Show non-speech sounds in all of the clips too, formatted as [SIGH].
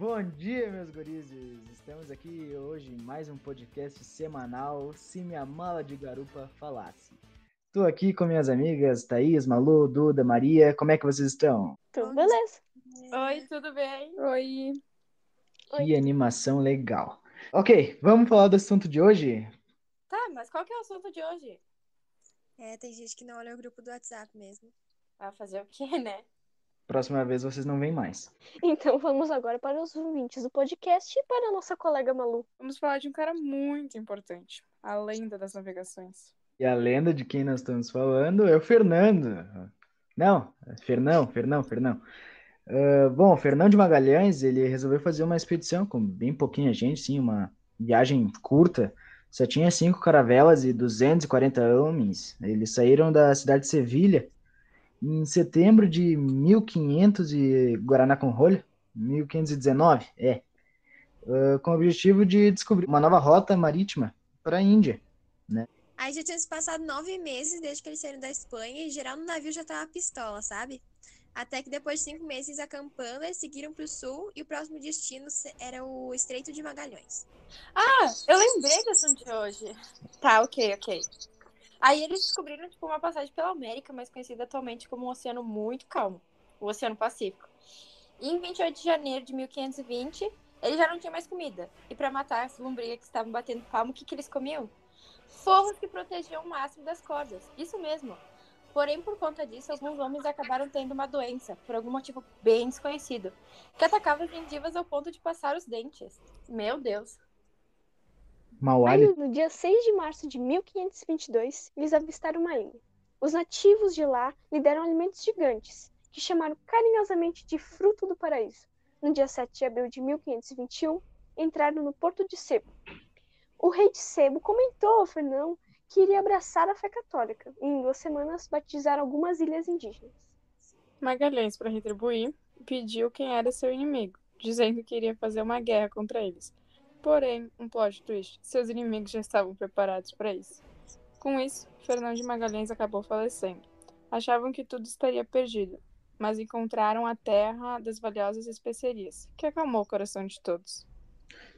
Bom dia, meus gurizes! Estamos aqui hoje em mais um podcast semanal Se Minha Mala de Garupa Falasse. Estou aqui com minhas amigas Thaís, Malu, Duda, Maria. Como é que vocês estão? Tudo beleza. Oi, tudo bem? Oi. Que animação legal. Ok, vamos falar do assunto de hoje? Tá, mas qual que é o assunto de hoje? É, tem gente que não olha o grupo do WhatsApp mesmo. Ah, fazer o quê, né? Próxima vez vocês não vêm mais. Então vamos agora para os ouvintes do podcast e para a nossa colega Malu. Vamos falar de um cara muito importante, a lenda das navegações. E a lenda de quem nós estamos falando é o Fernando. Não, Fernão, Fernão, Fernão. Uh, bom, o Fernão de Magalhães, ele resolveu fazer uma expedição com bem pouquinha gente, sim, uma viagem curta. Só tinha cinco caravelas e 240 homens. Eles saíram da cidade de Sevilha em setembro de 1500 e Guaraná com rolho, 1519, é, uh, com o objetivo de descobrir uma nova rota marítima para a Índia, né? Aí já tinha se passado nove meses desde que eles saíram da Espanha e geral no navio já tava pistola, sabe? Até que depois de cinco meses acampando, eles seguiram para o sul e o próximo destino era o Estreito de Magalhães. Ah, eu lembrei do assunto de hoje. Tá, ok, ok. Aí eles descobriram, tipo, uma passagem pela América, mais conhecida atualmente como um oceano muito calmo, o Oceano Pacífico. E em 28 de janeiro de 1520, eles já não tinham mais comida. E para matar as lombrigas que estavam batendo palmo, o que, que eles comiam? Forros que protegiam o máximo das cordas. Isso mesmo. Porém, por conta disso, alguns homens acabaram tendo uma doença, por algum motivo bem desconhecido, que atacava as gengivas ao ponto de passar os dentes. Meu Deus. Mau Aí, no dia 6 de março de 1522, eles avistaram uma ilha. Os nativos de lá lhe deram alimentos gigantes, que chamaram carinhosamente de fruto do paraíso. No dia 7 de abril de 1521, entraram no porto de Sebo. O rei de Sebo comentou ao Fernão que iria abraçar a fé católica e em duas semanas batizar algumas ilhas indígenas. Magalhães, para retribuir, pediu quem era seu inimigo, dizendo que iria fazer uma guerra contra eles. Porém, um plot twist, seus inimigos já estavam preparados para isso. Com isso, Fernão de Magalhães acabou falecendo. Achavam que tudo estaria perdido, mas encontraram a terra das valiosas especiarias, que acalmou o coração de todos.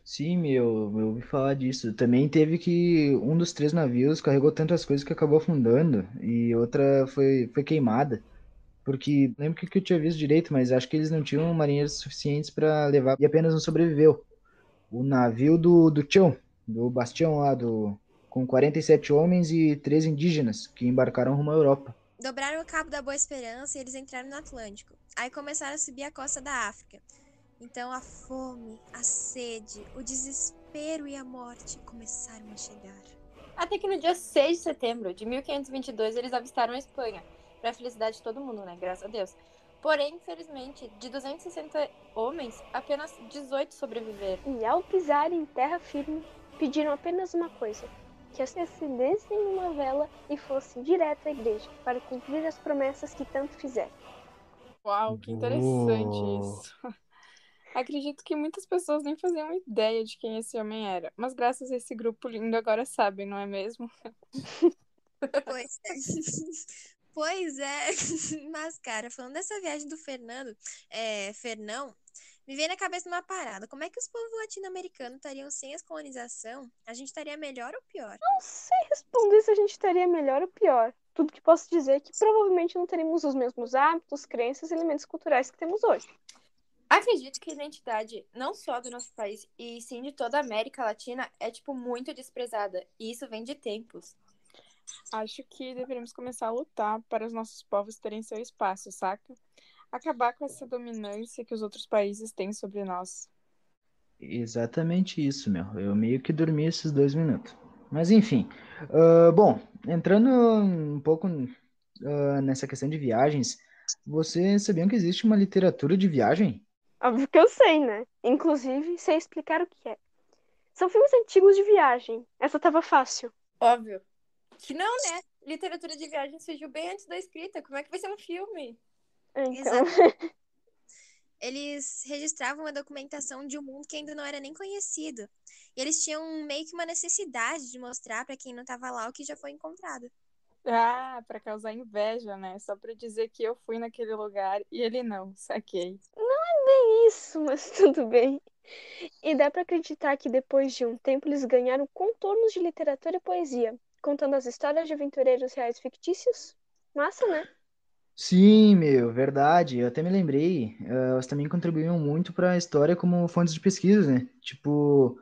Sim, meu, eu ouvi falar disso. Também teve que um dos três navios carregou tantas coisas que acabou afundando e outra foi, foi queimada. Porque lembro que eu tinha visto direito, mas acho que eles não tinham marinheiros suficientes para levar e apenas um sobreviveu. O navio do, do Tião, do Bastião lá, do, com 47 homens e três indígenas que embarcaram rumo à Europa. Dobraram o Cabo da Boa Esperança e eles entraram no Atlântico. Aí começaram a subir a costa da África. Então a fome, a sede, o desespero e a morte começaram a chegar. Até que no dia 6 de setembro de 1522 eles avistaram a Espanha, para felicidade de todo mundo, né? Graças a Deus. Porém, infelizmente, de 260 homens, apenas 18 sobreviveram. E ao pisarem em terra firme, pediram apenas uma coisa: que acendessem uma vela e fossem direto à igreja para cumprir as promessas que tanto fizeram. Uau, que interessante Uou. isso. [LAUGHS] Acredito que muitas pessoas nem faziam ideia de quem esse homem era, mas graças a esse grupo lindo agora sabem, não é mesmo? Pois é. [LAUGHS] Pois é. [LAUGHS] Mas, cara, falando dessa viagem do Fernando, é, Fernão, me veio na cabeça uma parada. Como é que os povos latino-americanos estariam sem essa colonização? A gente estaria melhor ou pior? Não sei responder se a gente estaria melhor ou pior. Tudo que posso dizer é que provavelmente não teríamos os mesmos hábitos, crenças e elementos culturais que temos hoje. Acredito que a identidade, não só do nosso país, e sim de toda a América Latina, é, tipo, muito desprezada. E isso vem de tempos. Acho que deveríamos começar a lutar para os nossos povos terem seu espaço, saca? Acabar com essa dominância que os outros países têm sobre nós. Exatamente isso, meu. Eu meio que dormi esses dois minutos. Mas enfim. Ah, bom, entrando um pouco ah, nessa questão de viagens, vocês sabiam que existe uma literatura de viagem? Óbvio que eu sei, né? Inclusive, sei explicar o que é. São filmes antigos de viagem. Essa tava fácil. Óbvio. Que não, né? Literatura de viagem surgiu bem antes da escrita. Como é que vai ser um filme? Então, [LAUGHS] Eles registravam a documentação de um mundo que ainda não era nem conhecido. E eles tinham meio que uma necessidade de mostrar para quem não estava lá o que já foi encontrado. Ah, para causar inveja, né? Só para dizer que eu fui naquele lugar e ele não, saquei. é bem isso, mas [LAUGHS] tudo bem. E dá pra acreditar que depois de um tempo eles ganharam contornos de literatura e poesia, contando as histórias de aventureiros reais fictícios? Massa, né? Sim, meu, verdade. Eu até me lembrei. eh, elas também contribuíam muito para a história como fontes de pesquisa, né? Tipo,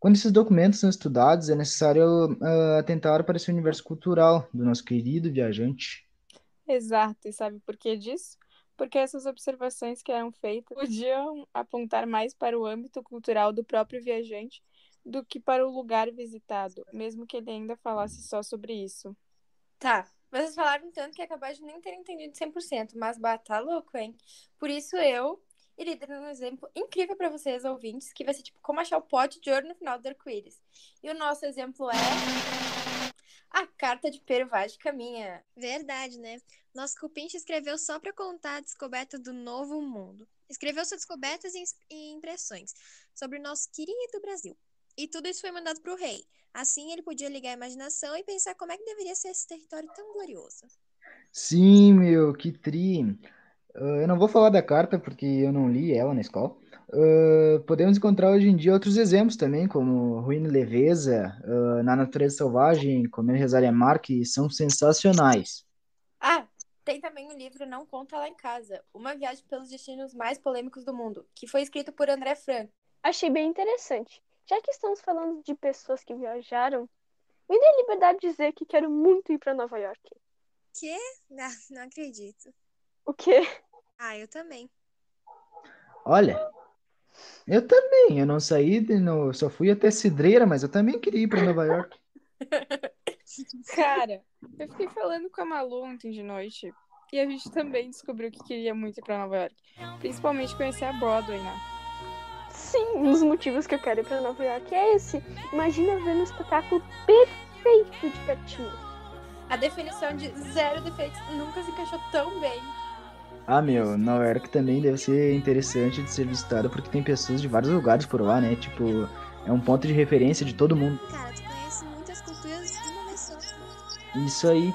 quando esses documentos são estudados, é necessário eh, atentar para esse universo cultural do nosso querido viajante. Exato, e sabe por que disso? Porque essas observações que eram feitas podiam apontar mais para o âmbito cultural do próprio viajante do que para o lugar visitado, mesmo que ele ainda falasse só sobre isso. Tá, vocês falaram tanto que é capaz de nem ter entendido 100%, mas bah, tá louco, hein? Por isso eu iria dar um exemplo incrível pra vocês, ouvintes, que vai ser tipo como achar o pote de ouro no final do arco-íris. E o nosso exemplo é a carta de pervágica minha. Verdade, né? Nosso cupincha escreveu só para contar a descoberta do novo mundo. Escreveu suas descobertas e impressões sobre o nosso querido Brasil. E tudo isso foi mandado para o rei. Assim, ele podia ligar a imaginação e pensar como é que deveria ser esse território tão glorioso. Sim, meu, que tri. Ah, eu não vou falar da carta porque eu não li ela na escola. Ah, podemos encontrar hoje em dia outros exemplos também, como Ruína e Leveza, ah, Na Natureza Selvagem, Comer, Rezar e Amar, que são sensacionais. Ah, tem também o livro Não Conta Lá em Casa, uma viagem pelos destinos mais polêmicos do mundo, que foi escrito por André Frank. Achei bem interessante. Já que estamos falando de pessoas que viajaram, me dê a liberdade de dizer que quero muito ir para Nova York. Que? Não, não acredito. O quê? Ah, eu também. Olha, eu também, eu não saí, de no, só fui até Cidreira, mas eu também queria ir para Nova York. [LAUGHS] Cara, eu fiquei falando com a Malu ontem de noite e a gente também descobriu que queria muito ir pra Nova York. Principalmente conhecer a Broadway, né? Sim, um dos motivos que eu quero ir para Nova York é esse. Imagina ver um espetáculo perfeito de pertinho. A definição de zero defeitos nunca se encaixou tão bem. Ah, meu, Nova York também deve ser interessante de ser visitado porque tem pessoas de vários lugares por lá, né? Tipo, é um ponto de referência de todo mundo. Cara, tu conhece muitas culturas de uma vez só. Isso aí.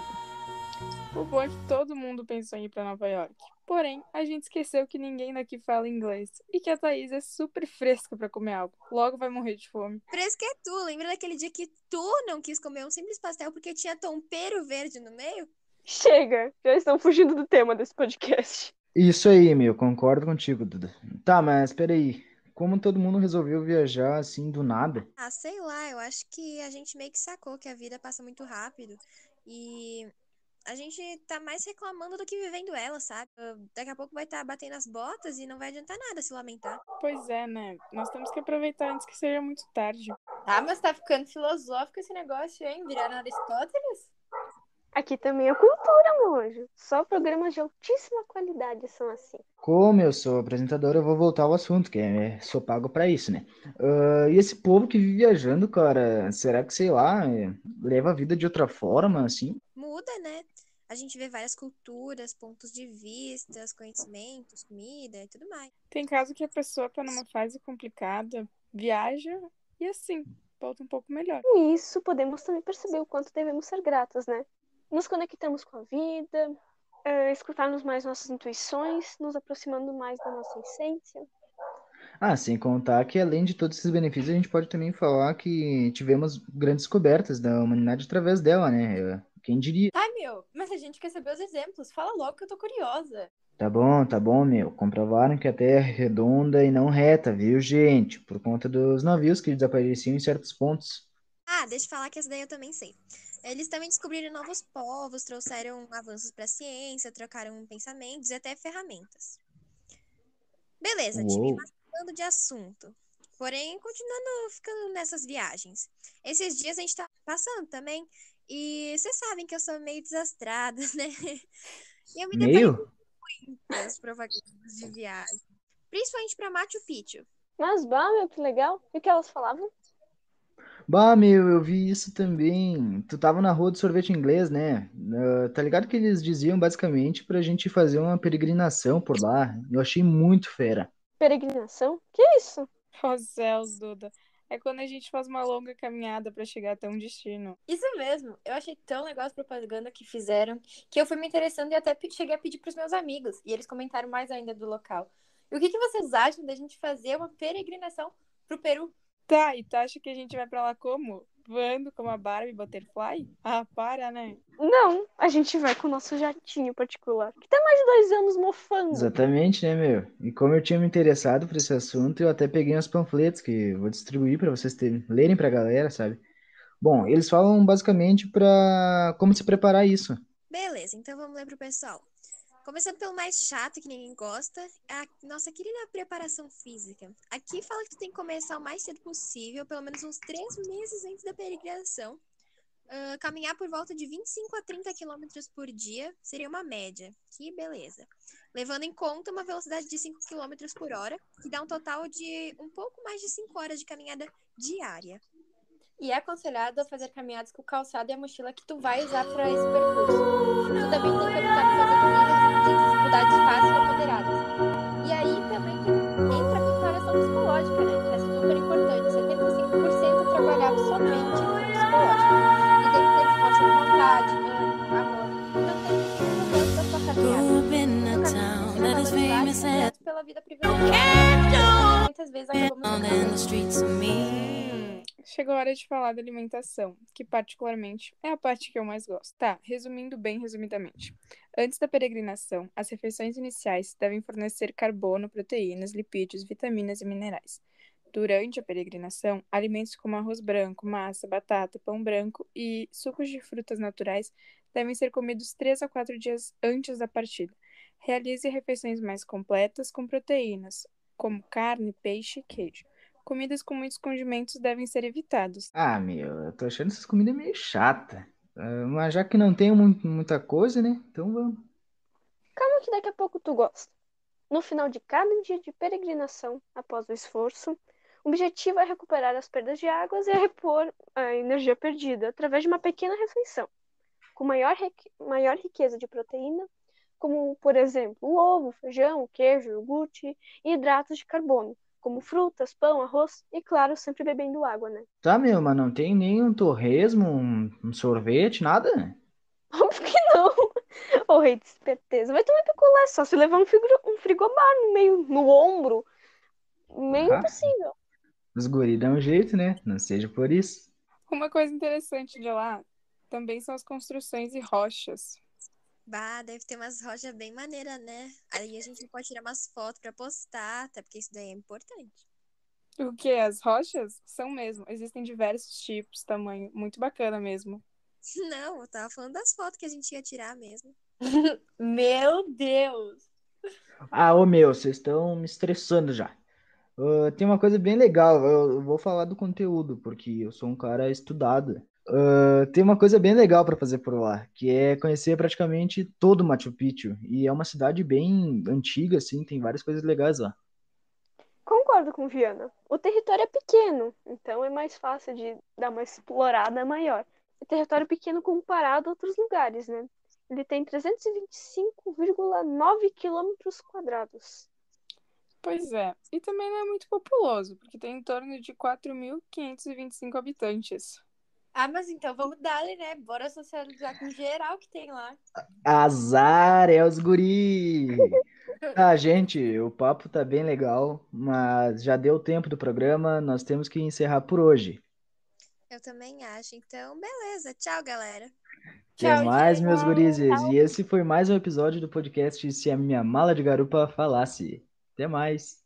O bom é que todo mundo pensou em ir pra Nova York. Porém, a gente esqueceu que ninguém daqui fala inglês e que a Thaís é super fresca pra comer algo. Logo vai morrer de fome. Fresco é tu. Lembra daquele dia que tu não quis comer um simples pastel porque tinha tompeiro verde no meio? Chega, já estão fugindo do tema desse podcast. Isso aí, meu, concordo contigo, Duda. Tá, mas peraí. Como todo mundo resolveu viajar assim do nada? Ah, sei lá, eu acho que a gente meio que sacou que a vida passa muito rápido e a gente tá mais reclamando do que vivendo ela, sabe? Ah, Daqui a pouco vai estar batendo as botas e não vai adiantar nada se lamentar. Pois é, né? Nós temos que aproveitar antes que seja muito tarde. Tá, mas tá ficando filosófico esse negócio, hein? Virando Aristóteles? Aqui também é cultura, meu anjo. Só programas de altíssima qualidade são assim. Como eu sou apresentador, eu vou voltar ao assunto, que é, sou pago pra isso, né? Ah, e esse povo que vive viajando, cara, será que, sei lá, leva a vida de outra forma, assim? Muda, né? A gente vê várias culturas, pontos de vistas, conhecimentos, comida e tudo mais. Tem caso que a pessoa tá numa fase complicada, viaja e assim, volta um pouco melhor. Com isso, podemos também perceber o quanto devemos ser gratos, né? Nos conectamos com a vida, eh, escutarmos mais nossas intuições, nos aproximando mais da nossa essência. Ah, sem contar que além de todos esses benefícios, a gente pode também falar que tivemos grandes descobertas da humanidade através dela, né? Quem diria? Ai, meu, mas a gente quer saber os exemplos. Fala logo que eu tô curiosa. Tá bom, tá bom, meu. Comprovaram que a Terra é redonda e não reta, viu, gente? Por conta dos navios que desapareciam em certos pontos. Ah, deixa eu falar que essa daí eu também sei. Eles também descobriram novos povos, trouxeram avanços para a ciência, trocaram pensamentos e até ferramentas. Beleza, time Uou. mudando de assunto. Porém, continuando ficando nessas viagens. Esses dias a gente tá passando também. E vocês sabem que eu sou meio desastrada, [LAUGHS] né? E eu me deparei Meio? com as propagandas de viagem. Principalmente para Machu Picchu. Mas, bah, meu, que legal. E o que elas falavam? Bah, meu, eu vi isso também. Tu tava na rua do sorvete inglês, né? Ah, tá ligado que eles diziam basicamente pra gente fazer uma peregrinação por lá. Eu achei muito fera. Peregrinação? Que isso? Ó céus, Duda. É quando a gente faz uma longa caminhada pra chegar até um destino. Isso mesmo. Eu achei tão legal as propagandas que fizeram que eu fui me interessando e até cheguei a pedir pros meus amigos. E eles comentaram mais ainda do local. E o que, que vocês acham da gente fazer uma peregrinação pro Peru? Tá, e tu acha que a gente vai pra lá como? Voando como a Barbie Butterfly? Ah, para, né? Não, a gente vai com o nosso jatinho particular, que tá mais de dois anos mofando. Exatamente, né, meu? E como eu tinha me interessado por esse assunto, eu até peguei uns panfletos que eu vou distribuir pra vocês terem, lerem pra galera, sabe? Bom, eles falam basicamente pra como se preparar isso. Beleza, então vamos ler pro pessoal. Começando pelo mais chato, que ninguém gosta, a nossa querida preparação física. Aqui fala que tu tem que começar o mais cedo possível, pelo menos uns três meses antes da peregrinação. Uh, caminhar por volta de 25 a 30 quilômetros por dia seria uma média. Que beleza. Levando em conta uma velocidade de 5 quilômetros por hora, que dá um total de um pouco mais de 5 horas de caminhada diária. E é aconselhado a fazer caminhadas com o calçado e a mochila que tu vai usar para esse percurso. Tu também tem que evitar fazer dificuldades fáceis ou moderadas. E aí também tem- entra a preparação psicológica, né? Que é super importante. 75% trabalhava somente psicológico. E tem que ter força de vontade, ânimo, amor. Então tem no resto da tua caminhada. Caminho, pela vida privilegiada. Muitas vezes acabamos Chegou a hora de falar da alimentação, que particularmente é a parte que eu mais gosto. Tá, resumindo bem resumidamente. Antes da peregrinação, as refeições iniciais devem fornecer carbono, proteínas, lipídios, vitaminas e minerais. Durante a peregrinação, alimentos como arroz branco, massa, batata, pão branco e sucos de frutas naturais devem ser comidos 3 a 4 dias antes da partida. Realize refeições mais completas com proteínas, como carne, peixe e queijo. Comidas com muitos condimentos devem ser evitados. Ah, meu, eu tô achando essas comidas meio chata. Ah, mas já que não tem mu- muita coisa, né? Então vamos. Calma que daqui a pouco tu gosta. No final de cada dia de peregrinação, após o esforço, o objetivo é recuperar as perdas de águas e repor a energia perdida através de uma pequena refeição, com maior, rique- maior riqueza de proteína, como, por exemplo, o ovo, feijão, queijo, iogurte e hidratos de carbono, como frutas, pão, arroz e, claro, sempre bebendo água, né? Tá, meu, mas não tem nem um torresmo, um, um sorvete, nada? [LAUGHS] Óbvio que não. Ô, rei de esperteza. Vai tomar picolé só se levar um, um frigobar no meio, no ombro. Meio Ah. impossível. Os guri dão um jeito, né? Não seja por isso. Uma coisa interessante de lá também são as construções e rochas. Bah, deve ter umas rochas bem maneiras, né? Aí a gente pode tirar umas fotos pra postar, até porque isso daí é importante. O que? As rochas? São mesmo. Existem diversos tipos, tamanho. Muito bacana mesmo. [LAUGHS] Não, eu tava falando das fotos que a gente ia tirar mesmo. Meu Deus! Ah, ô meu, vocês estão me estressando já. Ah, tem uma coisa bem legal, eu eu vou falar do conteúdo, porque eu sou um cara estudado. Ah, tem uma coisa bem legal para fazer por lá, que é conhecer praticamente todo Machu Picchu. E é uma cidade bem antiga, assim, tem várias coisas legais lá. Concordo com Viana. O território é pequeno, então é mais fácil de dar uma explorada maior. É território pequeno comparado a outros lugares, né? Ele tem 325,9 quilômetros quadrados. Pois é. E também não é muito populoso, porque tem em torno de 4.525 habitantes. Ah, mas então vamos dar, né? Bora socializar com geral que tem lá. Azar é os guri! Ah, gente, o papo tá bem legal, mas já deu tempo do programa, nós temos que encerrar por hoje. Eu também acho. Então, beleza. Tchau, galera. Até Tchau, mais, gente. meus gurizes. E esse foi mais um episódio do podcast Se a Minha Mala de Garupa Falasse. Até mais.